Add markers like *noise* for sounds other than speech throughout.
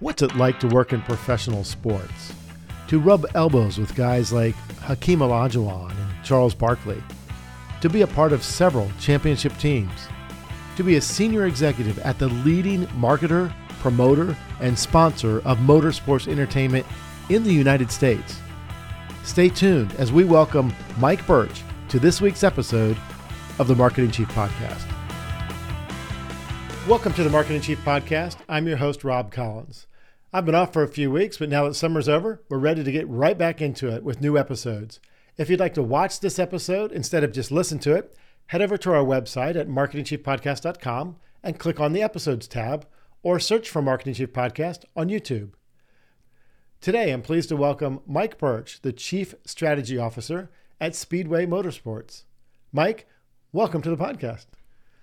What's it like to work in professional sports? To rub elbows with guys like Hakeem Olajuwon and Charles Barkley? To be a part of several championship teams? To be a senior executive at the leading marketer, promoter, and sponsor of motorsports entertainment in the United States? Stay tuned as we welcome Mike Birch to this week's episode of the Marketing Chief Podcast. Welcome to the Marketing Chief Podcast. I'm your host, Rob Collins. I've been off for a few weeks, but now that summer's over, we're ready to get right back into it with new episodes. If you'd like to watch this episode instead of just listen to it, head over to our website at marketingchiefpodcast.com and click on the Episodes tab or search for Marketing Chief Podcast on YouTube. Today, I'm pleased to welcome Mike Birch, the Chief Strategy Officer at Speedway Motorsports. Mike, welcome to the podcast.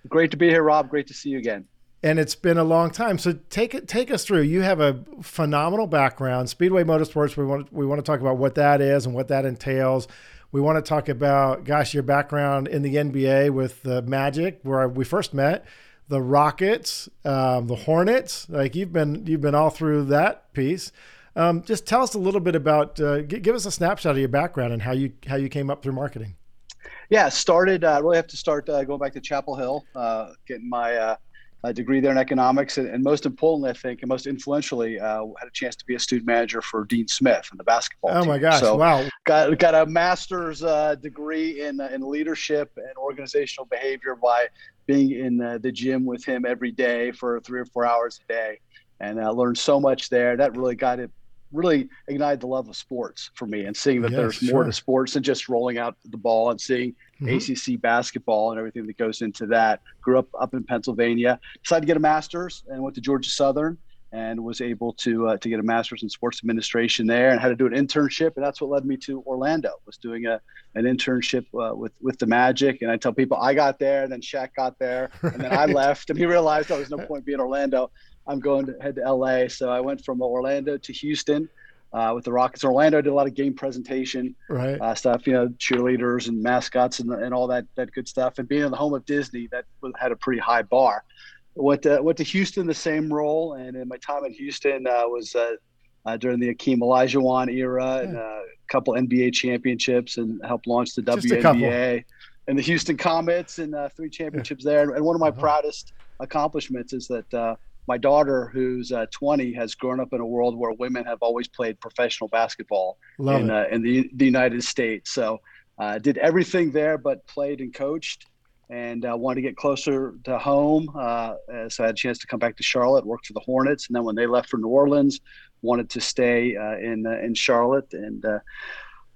Great to be here, Rob. Great to see you again and it's been a long time. So take it, take us through. You have a phenomenal background, Speedway Motorsports. We want we want to talk about what that is and what that entails. We want to talk about, gosh, your background in the NBA with the Magic, where we first met, the Rockets, um, the Hornets. Like you've been you've been all through that piece. Um, just tell us a little bit about. Uh, give us a snapshot of your background and how you how you came up through marketing. Yeah, started. Uh, really have to start uh, going back to Chapel Hill, uh, getting my uh, a degree there in economics, and, and, most importantly, I think, and most influentially, uh, had a chance to be a student manager for Dean Smith in the basketball. Oh team. my gosh! So wow! Got got a master's uh, degree in uh, in leadership and organizational behavior by being in uh, the gym with him every day for three or four hours a day, and I learned so much there. That really got it really ignited the love of sports for me and seeing that yes, there's more to sports than just rolling out the ball and seeing mm-hmm. ACC basketball and everything that goes into that. Grew up up in Pennsylvania, decided to get a master's and went to Georgia Southern and was able to uh, to get a master's in sports administration there and had to do an internship. And that's what led me to Orlando was doing a an internship uh, with with the Magic. And I tell people I got there and then Shaq got there and then I *laughs* left and he realized oh, was no point being Orlando I'm going to head to LA. So I went from Orlando to Houston uh, with the Rockets. Orlando I did a lot of game presentation right. uh, stuff, you know, cheerleaders and mascots and, and all that that good stuff. And being in the home of Disney, that had a pretty high bar. Went to, went to Houston, the same role, and in my time in Houston uh, was uh, uh, during the Hakeem Olajuwon era yeah. and uh, a couple NBA championships, and helped launch the Just WNBA and the Houston Comets and three championships yeah. there. And one of my uh-huh. proudest accomplishments is that my daughter, who's uh, 20, has grown up in a world where women have always played professional basketball in, uh, in the, the United States. So uh, did everything there, but played and coached and uh, wanted to get closer to home. Uh, so I had a chance to come back to Charlotte, work for the Hornets. And then when they left for New Orleans, wanted to stay uh, in, in Charlotte. And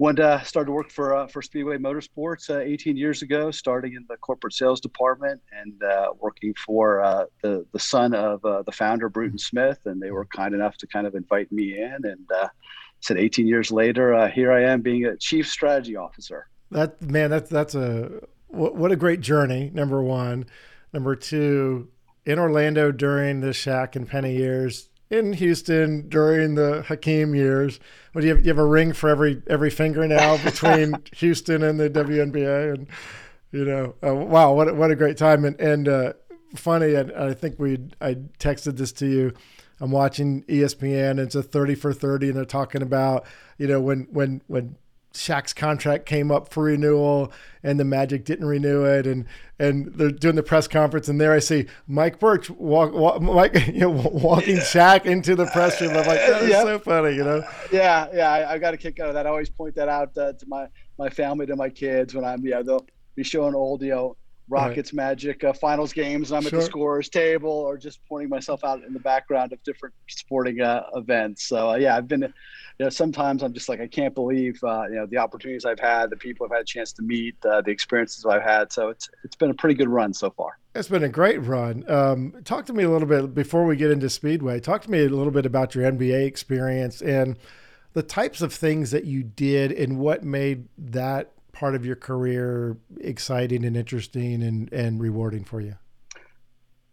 when uh, started to work for uh, for Speedway Motorsports uh, 18 years ago, starting in the corporate sales department and uh, working for uh, the the son of uh, the founder Bruton Smith, and they were kind enough to kind of invite me in. And said 18 years later, here I am being a chief strategy officer. That man, that's that's a what a great journey. Number one, number two, in Orlando during the Shaq and Penny years, in Houston during the Hakeem years. What do you have? You have a ring for every every finger now between *laughs* Houston and the WNBA, and you know, uh, wow, what what a great time! And and uh, funny, I, I think we I texted this to you. I'm watching ESPN. And it's a 30 for 30, and they're talking about you know when when when Shaq's contract came up for renewal and the Magic didn't renew it and and they're doing the press conference and there I see Mike Birch walk, walk Mike *laughs* you know, walking Shaq into the press room. I'm like that is yep. so funny, you know. Yeah, yeah, I, I, got a kick out of that. I always point that out uh, to my my family, to my kids when I'm yeah they'll be showing old you know Rockets right. Magic uh, finals games and I'm sure. at the scorers table or just pointing myself out in the background of different sporting uh, events. So uh, yeah, I've been you know, sometimes I'm just like, I can't believe, uh, you know, the opportunities I've had, the people I've had a chance to meet, uh, the experiences I've had. So it's it's been a pretty good run so far. It's been a great run. Um, talk to me a little bit before we get into Speedway. Talk to me a little bit about your NBA experience and the types of things that you did and what made that part of your career exciting and interesting and, and rewarding for you.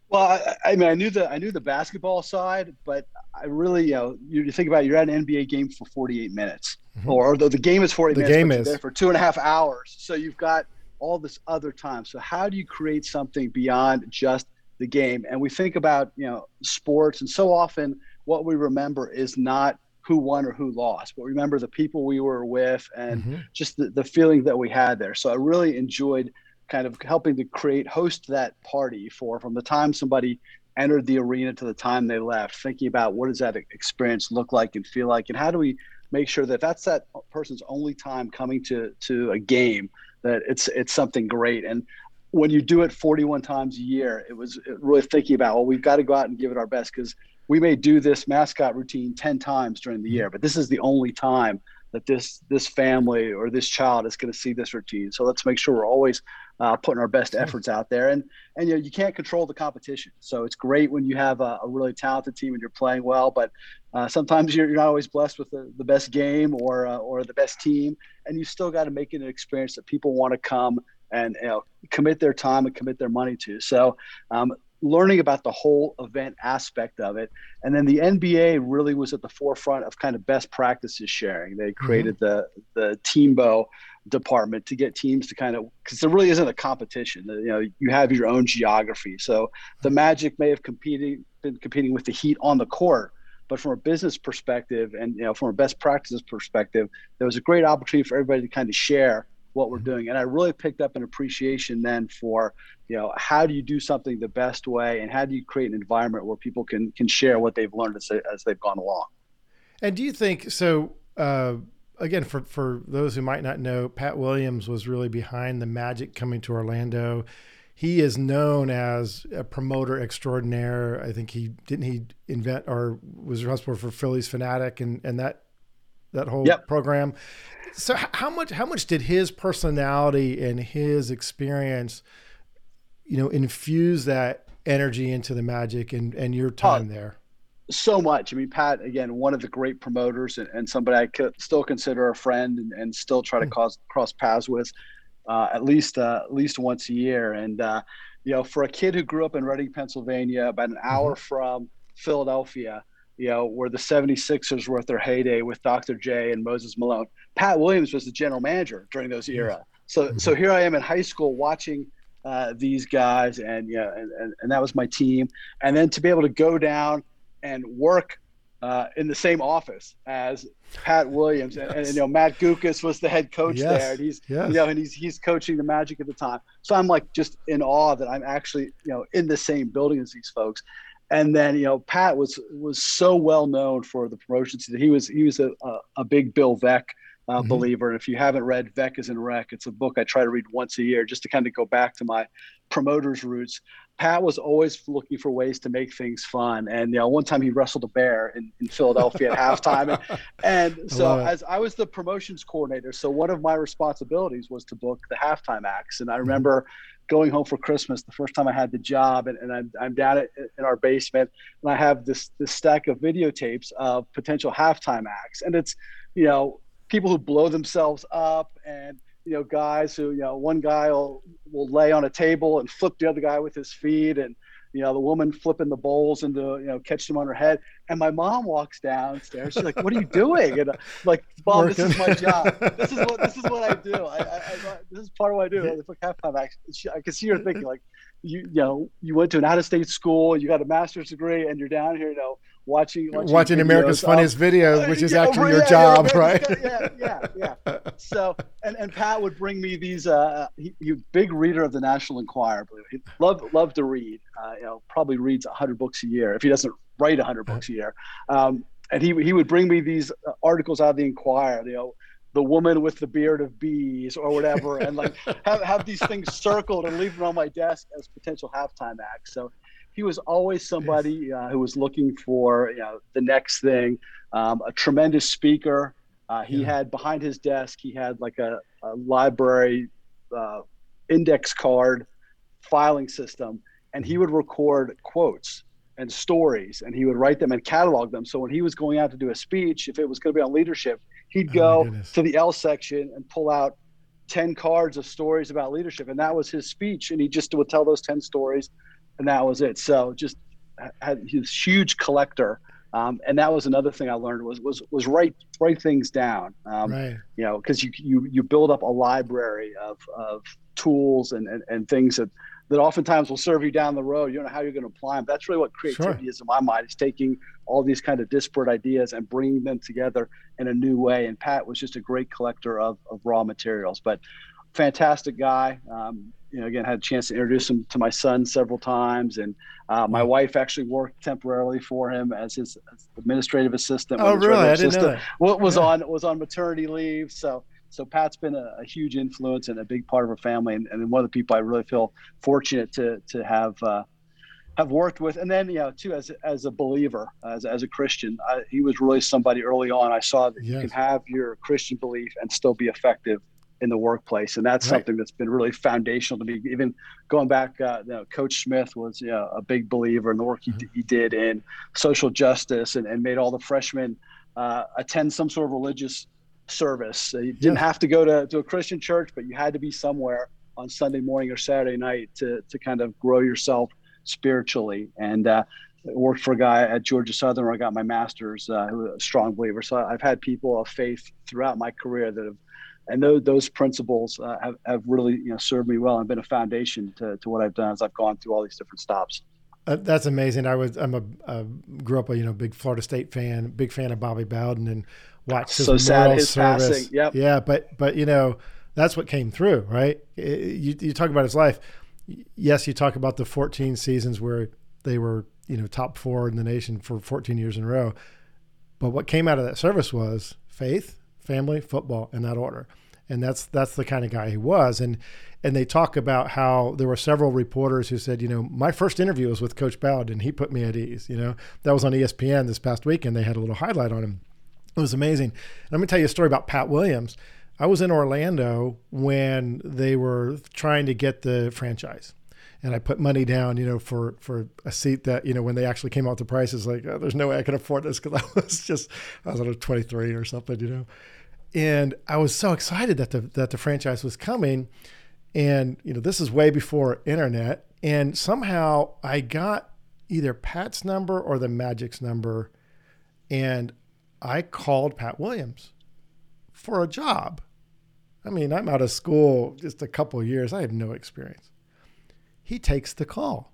Well, I, I, mean, I knew the I knew the basketball side, but I really, you know, you think about it, you're at an NBA game for 48 minutes, mm-hmm. or, or the, the game is 40 the minutes, game is. there for two and a half hours. So you've got all this other time. So how do you create something beyond just the game? And we think about, you know, sports, and so often what we remember is not who won or who lost, but remember the people we were with and mm-hmm. just the, the feeling that we had there. So I really enjoyed kind of helping to create, host that party for from the time somebody entered the arena to the time they left, thinking about what does that experience look like and feel like, and how do we make sure that that's that person's only time coming to to a game that it's it's something great. And when you do it 41 times a year it was really thinking about well we've got to go out and give it our best because we may do this mascot routine 10 times during the mm-hmm. year but this is the only time that this this family or this child is going to see this routine. So let's make sure we're always uh, putting our best efforts out there. And and you know you can't control the competition. So it's great when you have a, a really talented team and you're playing well but uh, sometimes you're, you're not always blessed with the, the best game or uh, or the best team. And you still got to make it an experience that people want to come and you know commit their time and commit their money to. So um, learning about the whole event aspect of it. And then the NBA really was at the forefront of kind of best practices sharing. They mm-hmm. created mm-hmm. the the Teambo department to get teams to kind of because there really isn't a competition. You know, you have your own geography. So the Magic may have competing been competing with the Heat on the court, but from a business perspective and you know from a best practices perspective, there was a great opportunity for everybody to kind of share what we're doing. And I really picked up an appreciation then for, you know, how do you do something the best way and how do you create an environment where people can can share what they've learned as, as they've gone along. And do you think so? Uh, again, for for those who might not know, Pat Williams was really behind the Magic coming to Orlando. He is known as a promoter extraordinaire. I think he didn't he invent or was responsible for Phillies Phanatic and and that that whole yep. program. So how much how much did his personality and his experience, you know, infuse that energy into the magic and and your time uh, there? So much. I mean, Pat again, one of the great promoters and, and somebody I could still consider a friend and, and still try to hmm. cross cross paths with uh, at least uh, at least once a year. And uh, you know, for a kid who grew up in Reading, Pennsylvania, about an hour mm-hmm. from Philadelphia, you know, where the 76ers were at their heyday with Dr. J and Moses Malone. Pat Williams was the general manager during those era. So, mm-hmm. so here I am in high school watching uh, these guys, and yeah, and, and, and that was my team. And then to be able to go down and work uh, in the same office as Pat Williams, yes. and, and, you know Matt Guokas was the head coach yes. there, and he's yes. you know, and he's he's coaching the Magic at the time. So I'm like just in awe that I'm actually you know in the same building as these folks and then you know Pat was was so well known for the promotions that he was he was a, a, a big Bill Veeck uh, mm-hmm. believer. And if you haven't read Veeck is in Wreck, it's a book I try to read once a year just to kind of go back to my promoter's roots. Pat was always looking for ways to make things fun. And you know, one time he wrestled a bear in, in Philadelphia at halftime. *laughs* And, and so I as I was the promotions coordinator, so one of my responsibilities was to book the halftime acts. And I mm-hmm. remember going home for Christmas, the first time I had the job, and, and I'm, I'm down at, in our basement, and I have this this stack of videotapes of potential halftime acts, and it's you know people who blow themselves up, and you know guys who you know one guy will will lay on a table and flip the other guy with his feet, and you know, the woman flipping the bowls into, you know, catch them on her head. And my mom walks downstairs. She's like, "What are you doing?" And I'm like, Bob, Working. this is my job. This is what this is what I do. I, I, I this is part of what I do. It's like halftime act. I can see her thinking like, you, you know, you went to an out-of-state school, you got a master's degree, and you're down here, you know, watching watching, watching America's Funniest of, Video, *laughs* which is yeah, actually yeah, your job, yeah, right? yeah, yeah, yeah. So, and, and Pat would bring me these. Uh, he, he big reader of the National Enquirer. He loved loved to read. Uh, you know, probably reads hundred books a year if he doesn't write hundred books a year. Um, and he he would bring me these uh, articles out of the Enquirer. You know. The woman with the beard of bees, or whatever, and like *laughs* have, have these things circled and leave them on my desk as potential halftime acts. So he was always somebody uh, who was looking for you know the next thing. Um, a tremendous speaker. Uh, he yeah. had behind his desk he had like a, a library uh, index card filing system, and he would record quotes and stories, and he would write them and catalog them. So when he was going out to do a speech, if it was going to be on leadership, he'd oh, go to the L section and pull out 10 cards of stories about leadership and that was his speech and he just would tell those 10 stories and that was it. So just had his huge collector. Um, and that was another thing I learned was was was write write things down. Um, right. You know, because you you you build up a library of of tools and, and, and things that that oftentimes will serve you down the road. You don't know how you're going to apply them. That's really what creativity sure. is in my mind. Is taking all these kind of disparate ideas and bringing them together in a new way. And Pat was just a great collector of, of raw materials, but fantastic guy. Um, you know, again, had a chance to introduce him to my son several times, and uh, my wife actually worked temporarily for him as his administrative assistant. Oh, really? I didn't know that. What was yeah. on was on maternity leave, so so Pat's been a, a, huge influence and a big part of our family, and, and, one of the people I really feel fortunate to to have uh, have worked with. And then, you know, too, as as a believer, as as a Christian, I, he was really somebody early on. I saw that yes. you can have your Christian belief and still be effective in the workplace, and that's right. something that's been really foundational to me. Even going back, uh, you know, Coach Smith was you know, a big believer in the work he, mm-hmm. he did in social justice and, and made all the freshmen uh, attend some sort of religious service. you didn't yeah. have to go to, to a Christian church, but you had to be somewhere on Sunday morning or Saturday night to, to kind of grow yourself spiritually. And uh, worked for a guy at Georgia Southern where I got my master's, uh, who was a strong believer. So I've had people of faith throughout my career that have, and those, those principles uh, have, have really you know served me well and been a foundation to, to what I've done as I've gone through all these different stops. Uh, that's amazing. I was I'm a, a grew up a you know big Florida State fan, big fan of Bobby Bowden, and watch his so sad his service. passing. Yep. Yeah, but but you know that's what came through, right? You you talk about his life. Yes, you talk about the 14 seasons where they were you know top four in the nation for 14 years in a row. But what came out of that service was faith, family, football, in that order. And that's that's the kind of guy he was. And and they talk about how there were several reporters who said, you know, my first interview was with Coach Bowden, and he put me at ease. You know, that was on ESPN this past weekend. they had a little highlight on him it was amazing. And let me tell you a story about Pat Williams. I was in Orlando when they were trying to get the franchise. And I put money down, you know, for, for a seat that, you know, when they actually came out the prices, like, oh, there's no way I can afford this because *laughs* I was just, I was at 23 or something, you know. And I was so excited that the, that the franchise was coming. And, you know, this is way before internet. And somehow I got either Pat's number or the Magic's number. And I called Pat Williams for a job. I mean, I'm out of school just a couple years. I have no experience. He takes the call.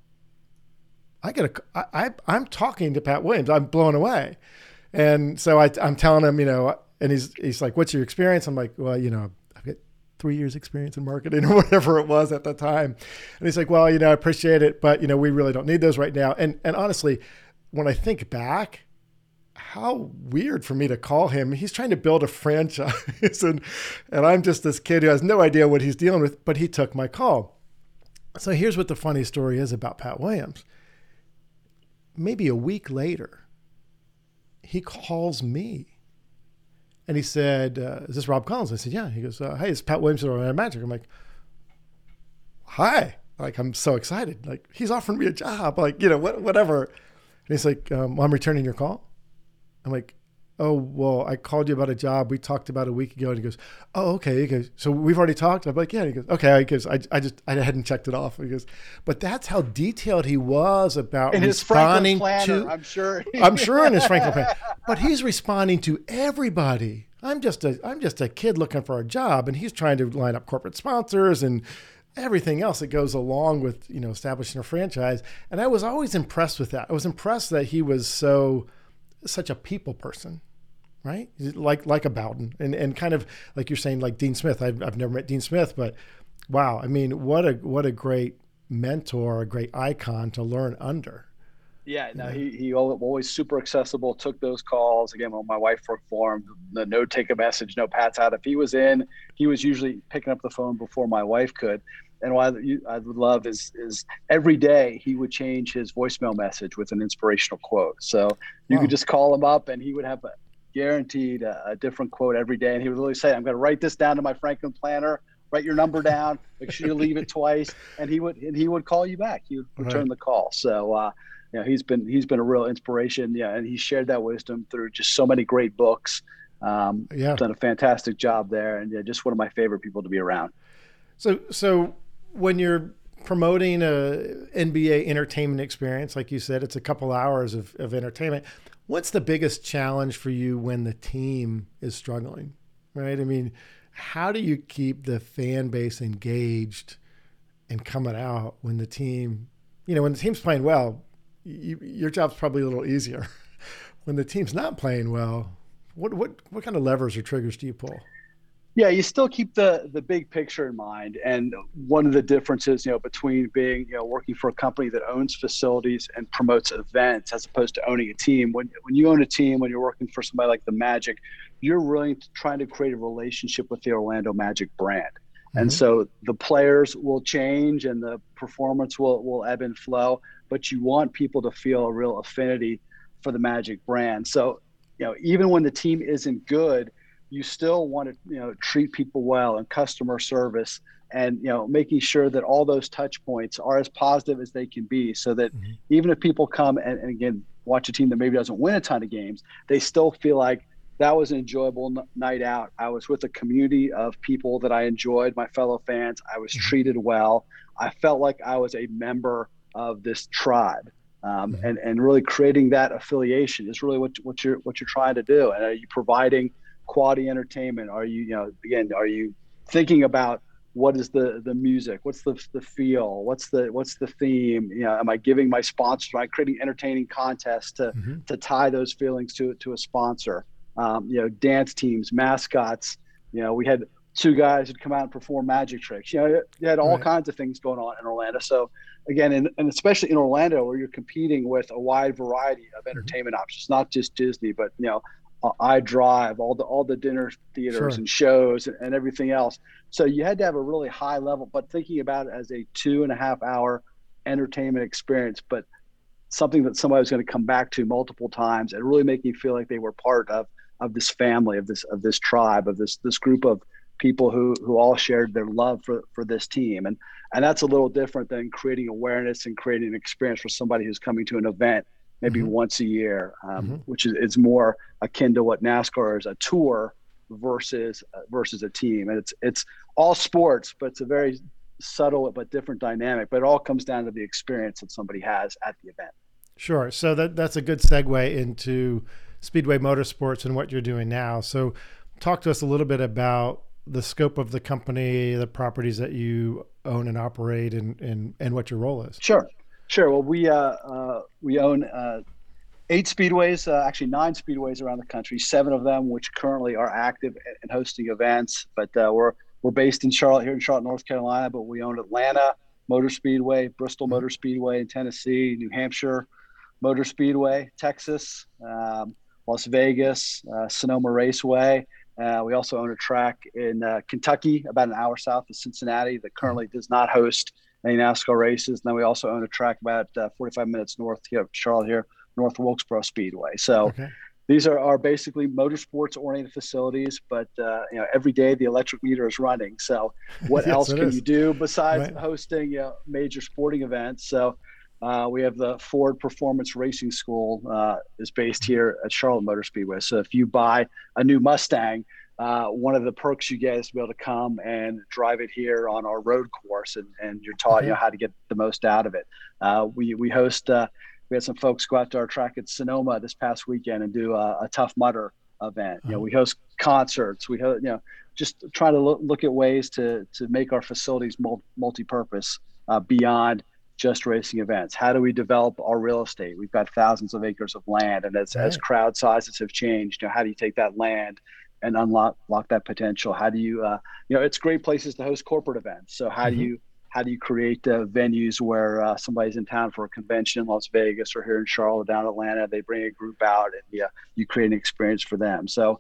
I get a, I, I, I'm talking to Pat Williams. I'm blown away. And so I, I'm telling him, you know, and he's, he's like, what's your experience? I'm like, well, you know, I've got three years experience in marketing *laughs* or whatever it was at the time. And he's like, well, you know, I appreciate it, but you know, we really don't need those right now. And, and honestly, when I think back, how weird for me to call him. He's trying to build a franchise, *laughs* and and I'm just this kid who has no idea what he's dealing with. But he took my call. So here's what the funny story is about Pat Williams. Maybe a week later, he calls me, and he said, uh, "Is this Rob Collins?" I said, "Yeah." He goes, uh, "Hey, it's Pat Williams at Magic." I'm like, "Hi." Like I'm so excited. Like he's offering me a job. Like you know what, whatever. And he's like, um, well, "I'm returning your call." I'm like, oh, well, I called you about a job we talked about a week ago. And he goes, oh, okay. He goes, so we've already talked? I'm like, yeah. he goes, okay. He goes, I, I just, I hadn't checked it off. He goes, but that's how detailed he was about in responding planner, to, I'm sure. I'm sure in his Franklin *laughs* plan, but he's responding to everybody. I'm just a, I'm just a kid looking for a job and he's trying to line up corporate sponsors and, everything else that goes along with you know establishing a franchise and i was always impressed with that i was impressed that he was so such a people person, right? Like like a Bowden, and and kind of like you're saying, like Dean Smith. I've I've never met Dean Smith, but wow, I mean, what a what a great mentor, a great icon to learn under. Yeah, no, he he always super accessible. Took those calls again when my wife worked for him. The no take a message, no pats out. If he was in, he was usually picking up the phone before my wife could and what I would love is is every day he would change his voicemail message with an inspirational quote. So you wow. could just call him up, and he would have a guaranteed a, a different quote every day. And he would literally say, "I'm going to write this down to my Franklin planner. Write your number down. Make sure you leave it twice." And he would and he would call you back. He would return right. the call. So. Uh, you know, he's been he's been a real inspiration. Yeah, and he shared that wisdom through just so many great books. Um, yeah, done a fantastic job there, and yeah, just one of my favorite people to be around. So, so when you're promoting a NBA entertainment experience, like you said, it's a couple hours of, of entertainment. What's the biggest challenge for you when the team is struggling? Right? I mean, how do you keep the fan base engaged and coming out when the team, you know, when the team's playing well, you, your job's probably a little easier. *laughs* when the team's not playing well, what what what kind of levers or triggers do you pull? Yeah, you still keep the the big picture in mind, and one of the differences, you know, between being you know working for a company that owns facilities and promotes events as opposed to owning a team. When when you own a team, when you're working for somebody like the Magic, you're really trying to create a relationship with the Orlando Magic brand. Mm-hmm. And so the players will change and the performance will, will ebb and flow, but you want people to feel a real affinity for the Magic brand. So, you know, even when the team isn't good, you still want to you know treat people well and customer service and you know making sure that all those touch points are as positive as they can be so that mm-hmm. even if people come and, and, again watch a team that maybe doesn't win a ton of games they still feel like that was an enjoyable n- night out i was with a community of people that i enjoyed my fellow fans i was mm-hmm. treated well i felt like i was a member of this tribe um, mm-hmm. and and really creating that affiliation is really what, what you're what you're trying to do and are you providing quality entertainment? Are you, you know, again, are you thinking about what is the the music? What's the the feel? What's the what's the theme? You know, am I giving my sponsor? Am I creating entertaining contests to mm-hmm. to tie those feelings to to a sponsor? Um, you know, dance teams, mascots. You know, we had two guys who'd come out and perform magic tricks. You know, you had all right. kinds of things going on in Orlando. So again, and, and especially in Orlando, where you're competing with a wide variety of mm-hmm. entertainment mm-hmm. options, not just Disney, but you know, I drive all the all the dinner theaters sure. and shows and, and, everything else. So you had to have a really high level, but thinking about it as a two and a half hour entertainment experience, but something that somebody was going to come back to multiple times and really make you feel like they were part of of this family, of this of this tribe, of this this group of people who who all shared their love for for this team. And and that's a little different than creating awareness and creating an experience for somebody who's coming to an event maybe mm-hmm. once a year, um, mm-hmm. which is, is more akin to what NASCAR is a tour versus uh, versus a team. And it's it's all sports, but it's a very subtle but different dynamic. But it all comes down to the experience that somebody has at the event. Sure. So that that's a good segue into Speedway Motorsports and what you're doing now. So talk to us a little bit about the scope of the company, the properties that you own and operate, and and, and what your role is. Sure. Sure. Well, we uh, uh, we own uh, eight speedways, uh, actually nine speedways around the country. Seven of them, which currently are active and hosting events. But uh, we're we're based in Charlotte, here in Charlotte, North Carolina. But we own Atlanta Motor Speedway, Bristol Motor Speedway in Tennessee, New Hampshire Motor Speedway, Texas, um, Las Vegas, uh, Sonoma Raceway. we also own a track in Kentucky, about an hour south of Cincinnati, that currently does not host any NASCAR races. And then we also own a track about uh, 45 minutes north here of Charlotte here, North Wilkesboro Speedway. So okay. these are, are basically motorsports oriented facilities, but uh, you know every day the electric meter is running. So what *laughs* yes, else can is. you do besides right. hosting you know, major sporting events? So uh, we have the Ford Performance Racing School uh, is based here at Charlotte Motor Speedway. So if you buy a new Mustang, uh, one of the perks you get is to be able to come and drive it here on our road course, and, and you're taught mm-hmm. you know how to get the most out of it. Uh, we we host uh, we had some folks go out to our track at Sonoma this past weekend and do a, a Tough Mudder event. Mm-hmm. You know, we host concerts. We host, you know just try to look, look at ways to to make our facilities multi-purpose uh, beyond just racing events. How do we develop our real estate? We've got thousands of acres of land, and as, right. as crowd sizes have changed, you know, how do you take that land and unlock lock that potential? How do you, uh, you know, it's great places to host corporate events. So how mm-hmm. do you how do you create uh, venues where uh, somebody's in town for a convention in Las Vegas or here in Charlotte, down Atlanta? They bring a group out and yeah, you create an experience for them. So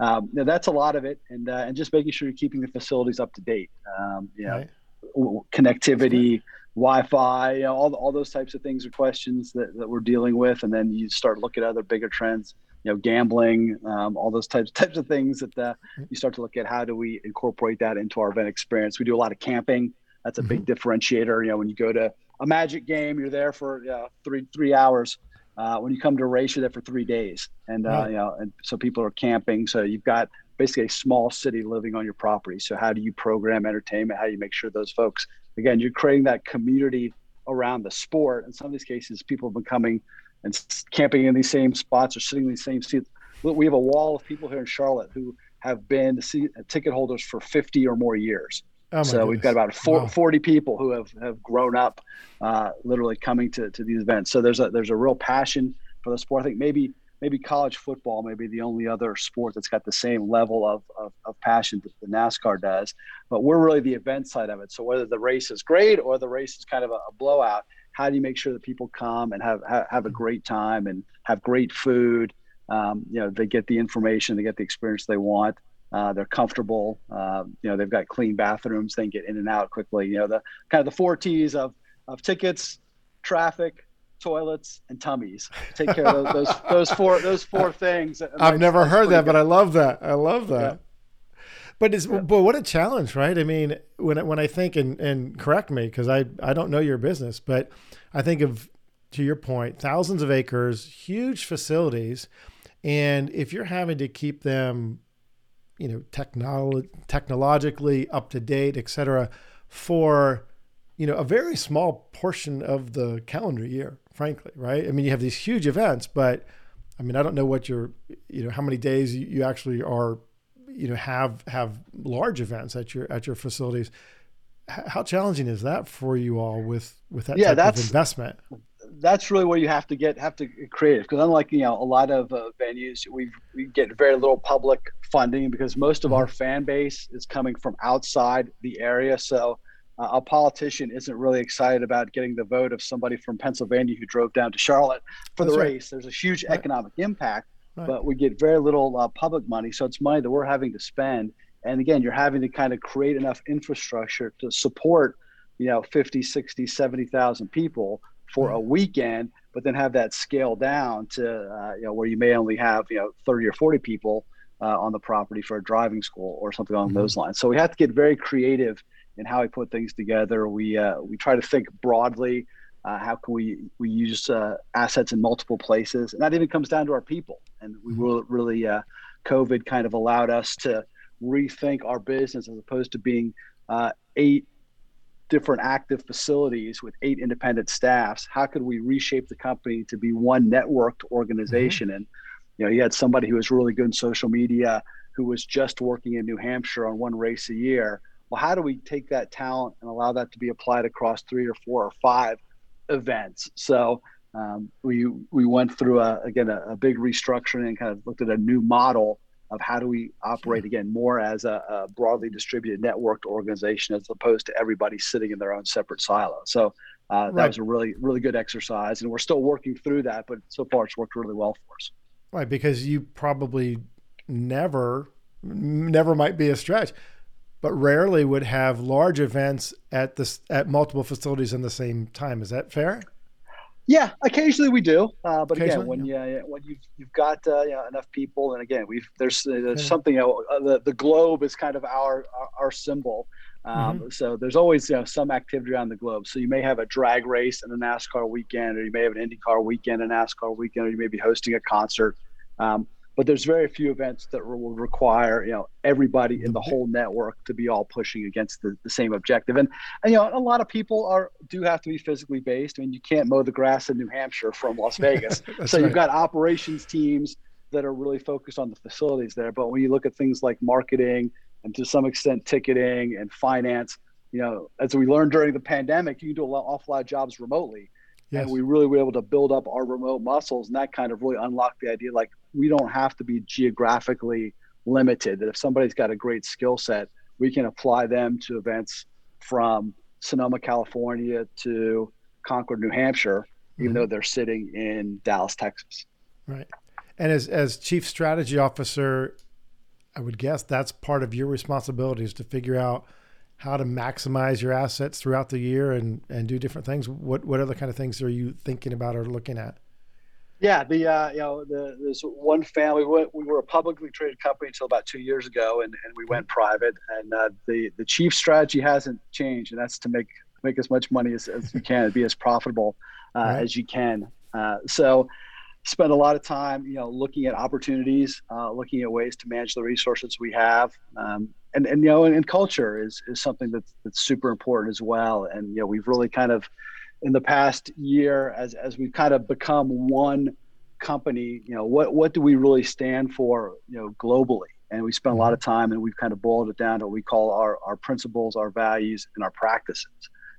um, you know, that's a lot of it, and uh, and just making sure you're keeping the facilities up to date. Um, you know, right. connectivity. Wi-Fi, you know, all, all those types of things are questions that, that we're dealing with, and then you start looking at other bigger trends you know, gambling, um, all those types *laughs* types of things that uh, you start to look at how do we incorporate that into our event experience. We do a lot of camping. That's a big mm-hmm. differentiator. You know, when you go to a Magic game, you're there for uh, three three hours. Uh, when you come to a race, you're there for three days, and uh, you know, and so people are camping. So you've got basically a small city living on your property. So how do you program entertainment? How do you make sure those folks, again, you're creating that community around the sport. In some of these cases, people have been coming and camping in these same spots or sitting in these same seats. We have a wall of people here in Charlotte who have been ticket holders for 50 or more years. Oh so goodness. we've got about four, wow. 40 people who have, have grown up uh, literally coming to, to these events. So there's a there's a real passion for the sport. I think maybe maybe college football may be the only other sport that's got the same level of, of, of, passion that the NASCAR does. But we're really the event side of it. So whether the race is great or the race is kind of a, a blowout, how do you make sure that people come and have, have, have a great time and have great food? Um, you know, they get the information, they get the experience they want. Uh, they're comfortable. Uh, you know, they've got clean bathrooms. They can get in and out quickly. You know, the kind of the four T's of of tickets, traffic, toilets, and tummies. Take care of those those, those four those four *laughs* things. I've never heard that, good. but I love that. I love that. Yeah. But it's yeah. but what a challenge, right? I mean, when when I think and and correct me because I I don't know your business, but I think of to your point, thousands of acres, huge facilities, and if you're having to keep them you know, technolo- technologically up to date, et cetera, for, you know, a very small portion of the calendar year, frankly, right? I mean, you have these huge events, but I mean, I don't know what your, you know, how many days you actually are, you know, have have large events at your at your facilities. How challenging is that for you all with with that yeah, type of investment? that's really where you have to get have to creative because unlike you know a lot of uh, venues we we get very little public funding because most of our mm-hmm. fan base is coming from outside the area so uh, a politician isn't really excited about getting the vote of somebody from Pennsylvania who drove down to Charlotte for that's the right. race there's a huge right. economic impact right. but we get very little uh, public money so it's money that we're having to spend and again you're having to kind of create enough infrastructure to support you know 50 60 70,000 people for a weekend, but then have that scale down to uh, you know where you may only have you know 30 or 40 people uh, on the property for a driving school or something along mm-hmm. those lines. So we have to get very creative in how we put things together. We uh, we try to think broadly. Uh, how can we we use uh, assets in multiple places, and that even comes down to our people. And we mm-hmm. will really, uh, COVID kind of allowed us to rethink our business as opposed to being eight different active facilities with eight independent staffs how could we reshape the company to be one networked organization mm-hmm. and you know you had somebody who was really good in social media who was just working in new hampshire on one race a year well how do we take that talent and allow that to be applied across three or four or five events? So um, we we went through a, again a, a big restructuring and kind of looked at a new model of how do we operate again more as a, a, broadly distributed networked organization as opposed to everybody sitting in their own separate silo. So uh, that right. was a really really good exercise and we're still working through that but so far it's worked really well for us. Right because you probably never never might be a stretch but rarely would have large events at this at multiple facilities in the same time is that fair yeah, occasionally we do, uh, but again, when yeah. you when you've you've got uh, you know, enough people, and again, we've there's, uh, there's something. You know, uh, the the globe is kind of our our, our symbol. Um, mm-hmm. So there's always you know some activity around the globe. So you may have a drag race and a NASCAR weekend, or you may have an IndyCar weekend, a NASCAR weekend, or you may be hosting a concert. Um, but there's very few events that will require you know everybody in the mm-hmm. whole network to be all pushing against the, the same objective. And, and you know a lot of people are do have to be physically based. I mean you can't mow the grass in new hampshire from las *laughs* vegas. So right. you've got operations teams that are really focused on the facilities there. But when you look at things like marketing and to some extent ticketing and finance you know as we learned during the pandemic you can do a lot, awful lot of jobs remotely. Yes. And we really were able to build up our remote muscles, and that kind of really unlocked the idea like we don't have to be geographically limited. That if somebody's got a great skill set, we can apply them to events from Sonoma, California to Concord, New Hampshire, even mm-hmm. though they're sitting in Dallas, Texas. Right. And as as chief strategy officer, I would guess that's part of your responsibilities to figure out how to maximize your assets throughout the year and and do different things. What what other kind of things are you thinking about or looking at? Yeah, the uh, you know the, there's one family. We, we, were a publicly traded company until about two years ago, and, and we went private. And uh, the the chief strategy hasn't changed, and that's to make make as much money as, as you can, and be as profitable uh, right. as you can. Uh, so spend a lot of time, you know, looking at opportunities, uh, looking at ways to manage the resources we have, um, and and you know, and, and, culture is is something that's that's super important as well. And you know, we've really kind of in the past year, as as we've kind of become one company, you know, what what do we really stand for, you know, globally? and we spent a lot of time and we've kind of boiled it down to what we call our, our principles, our values, and our practices.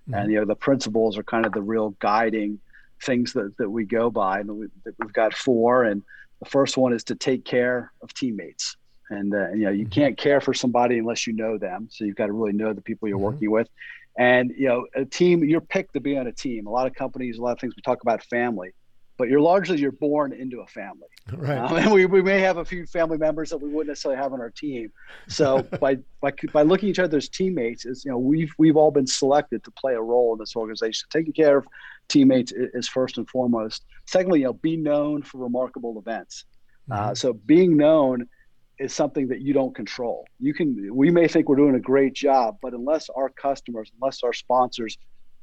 Mm-hmm. And you know, the principles are kind of the real guiding things that, that we go by. And we, have got four. And the first one is to take care of teammates. And uh, you know, you mm-hmm. can't care for somebody unless you know them. So you've got to really know the people you're mm-hmm. working with. And you know, a team, you're picked to be on a team. A lot of companies, a lot of things we talk about family but you're largely you're born into a family. Right. Um, and we, we may have a few family members that we wouldn't necessarily have on our team. So *laughs* by, by by looking at each other as teammates, is you know we've we've all been selected to play a role in this organization. Taking care of teammates is first and foremost. Secondly, you know, be known for remarkable events. Uh, mm-hmm. Uh, so being known is something that you don't control. You can we may think we're doing a great job, but unless our customers, unless our sponsors,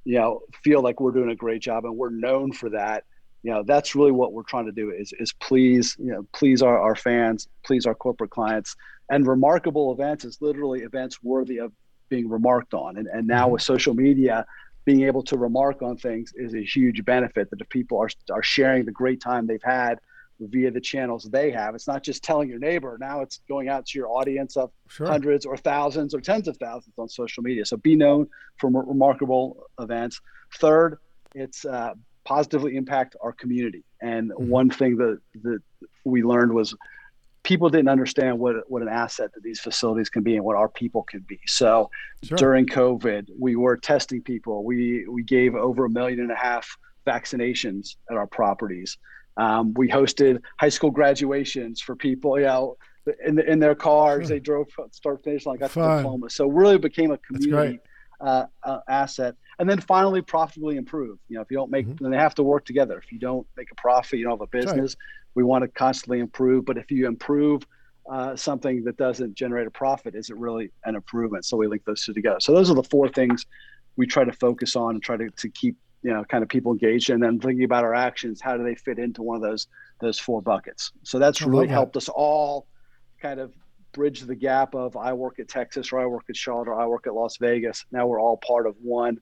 you know, feel like we're doing a great job and we're known for that, you know that's really what we're trying to do is is please you know please our, our fans please our corporate clients and remarkable events is literally events worthy of being remarked on and, and now mm-hmm. with social media being able to remark on things is a huge benefit that if people are, are sharing the great time they've had via the channels they have it's not just telling your neighbor now it's going out to your audience of sure. hundreds or thousands or tens of thousands on social media so be known for remarkable events third it's uh, positively impact our community. And mm-hmm. one thing that, that we learned was people didn't understand what, what an asset that these facilities can be and what our people can be. So sure. during COVID, we were testing people. We, we gave over a million and a half vaccinations at our properties. Um, we hosted high school graduations for people, you know, in, in their cars. Sure. They drove start finish line, got Fun. the diploma. So really became a community uh, uh, asset and then finally profitably improve you know if you don't make mm-hmm. then they have to work together if you don't make a profit you don't have a business right. we want to constantly improve but if you improve uh, something that doesn't generate a profit is it really an improvement so we link those two together so those are the four things we try to focus on and try to, to keep you know kind of people engaged and then thinking about our actions how do they fit into one of those those four buckets so that's really helped us all kind of bridge the gap of i work at texas or i work at charlotte or i work at las vegas now we're all part of one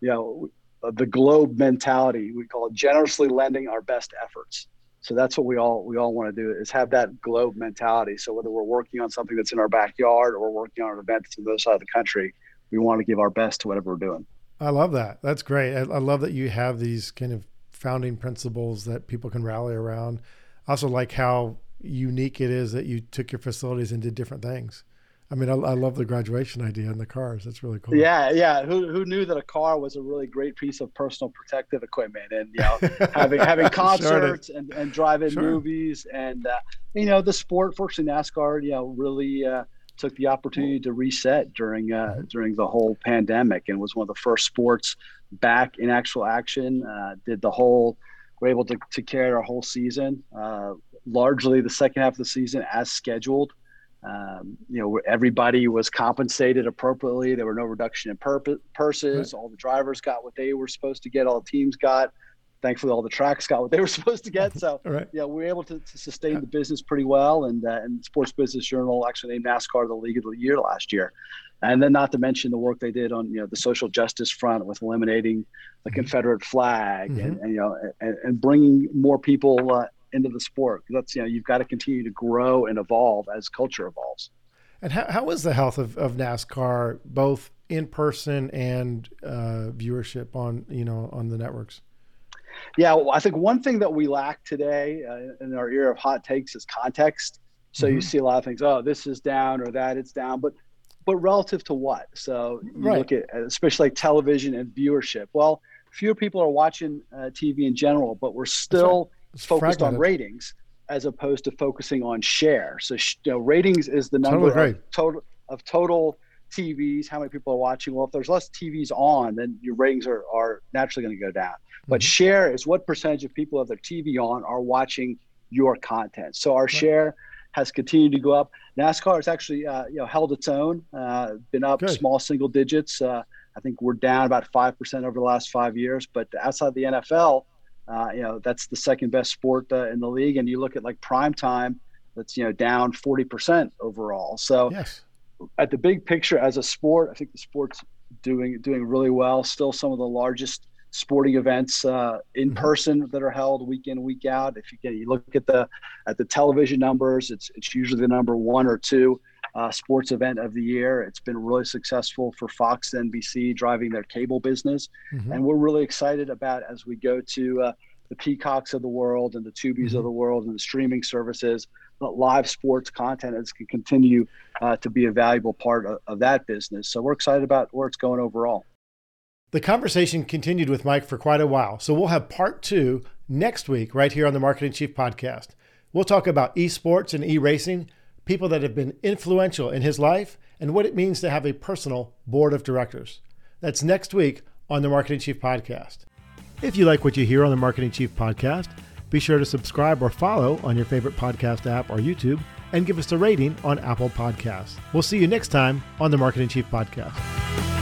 you know, the globe mentality. We call it generously lending our best efforts. So that's what we all we all want to do is have that globe mentality. So whether we're working on something that's in our backyard or we're working on an event that's in the other side of the country, we want to give our best to whatever we're doing. I love that. That's great. I, I love that you have these kind of founding principles that people can rally around. I also like how unique it is that you took your facilities and did different things. I mean, I, I, love the graduation idea in the cars. That's really cool. Yeah, yeah. Who, who knew that a car was a really great piece of personal protective equipment, and you know, *laughs* having having concerts sure and, and drive-in sure. movies, and uh, you know, the sport. Fortunately, NASCAR, you know, really uh, took the opportunity to reset during uh, mm-hmm. during the whole pandemic, and was one of the first sports back in actual action. Uh, did the whole, were able to to carry our whole season, uh, largely the second half of the season as scheduled. Um, you know, everybody was compensated appropriately. There were no reduction in pur- purses. Right. All the drivers got what they were supposed to get. All the teams got. Thankfully, all the tracks got what they were *laughs* supposed to get. So, right. yeah, we were able to, to sustain yeah. the business pretty well. And uh, and Sports Business Journal actually named NASCAR the League of the Year last year. And then, not to mention the work they did on you know the social justice front with eliminating the mm-hmm. Confederate flag mm-hmm. and, and, you know and, and bringing more people uh, into the sport. That's you know you've got to continue to grow and evolve as culture evolves. And how, how is the health of, of NASCAR, both in person and uh, viewership on you know on the networks? Yeah, well, I think one thing that we lack today uh, in our era of hot takes is context. So mm-hmm. you see a lot of things. Oh, this is down or that it's down, but but relative to what? So you right. look at especially like television and viewership. Well, fewer people are watching uh, TV in general, but we're still focused on ratings as opposed to focusing on share. So you know, ratings is the number totally of total of total TVs, how many people are watching. Well, if there's less TVs on, then your ratings are, are naturally going to go down. Mm-hmm. But share is what percentage of people have their TV on are watching your content. So our share has continued to go up. NASCAR has actually uh, you know held its own, uh, been up Good. small single digits. Uh, I think we're down about five percent over the last five years. But outside the NFL, uh, you know, that's the second best sport uh, in the league. And you look at like prime time, that's you know down 40% overall. So yes. At the big picture as a sport, I think the sport's doing doing really well. Still some of the largest sporting events uh, in mm-hmm. person that are held week in week out. If you you look at the at the television numbers, it's it's usually the number one or two uh, sports event of the year. It's been really successful for Fox and NBC driving their cable business, mm-hmm. and we're really excited about as we go to uh, the Peacocks of the world and the Tubis mm-hmm. of the world and the streaming services. but live sports content is can continue uh, to be a valuable part of, of that business. So we're excited about where it's going overall. The conversation continued with Mike for quite a while, so we'll have part two next week right here on the Marketing Chief podcast. We'll talk about esports and e racing, people that have been influential in his life, and what it means to have a personal board of directors. That's next week on the Marketing Chief podcast. If you like what you hear on the Marketing Chief podcast, be sure to subscribe or follow on your favorite podcast app or YouTube and give us a rating on Apple Podcasts. We'll see you next time on the Marketing Chief podcast.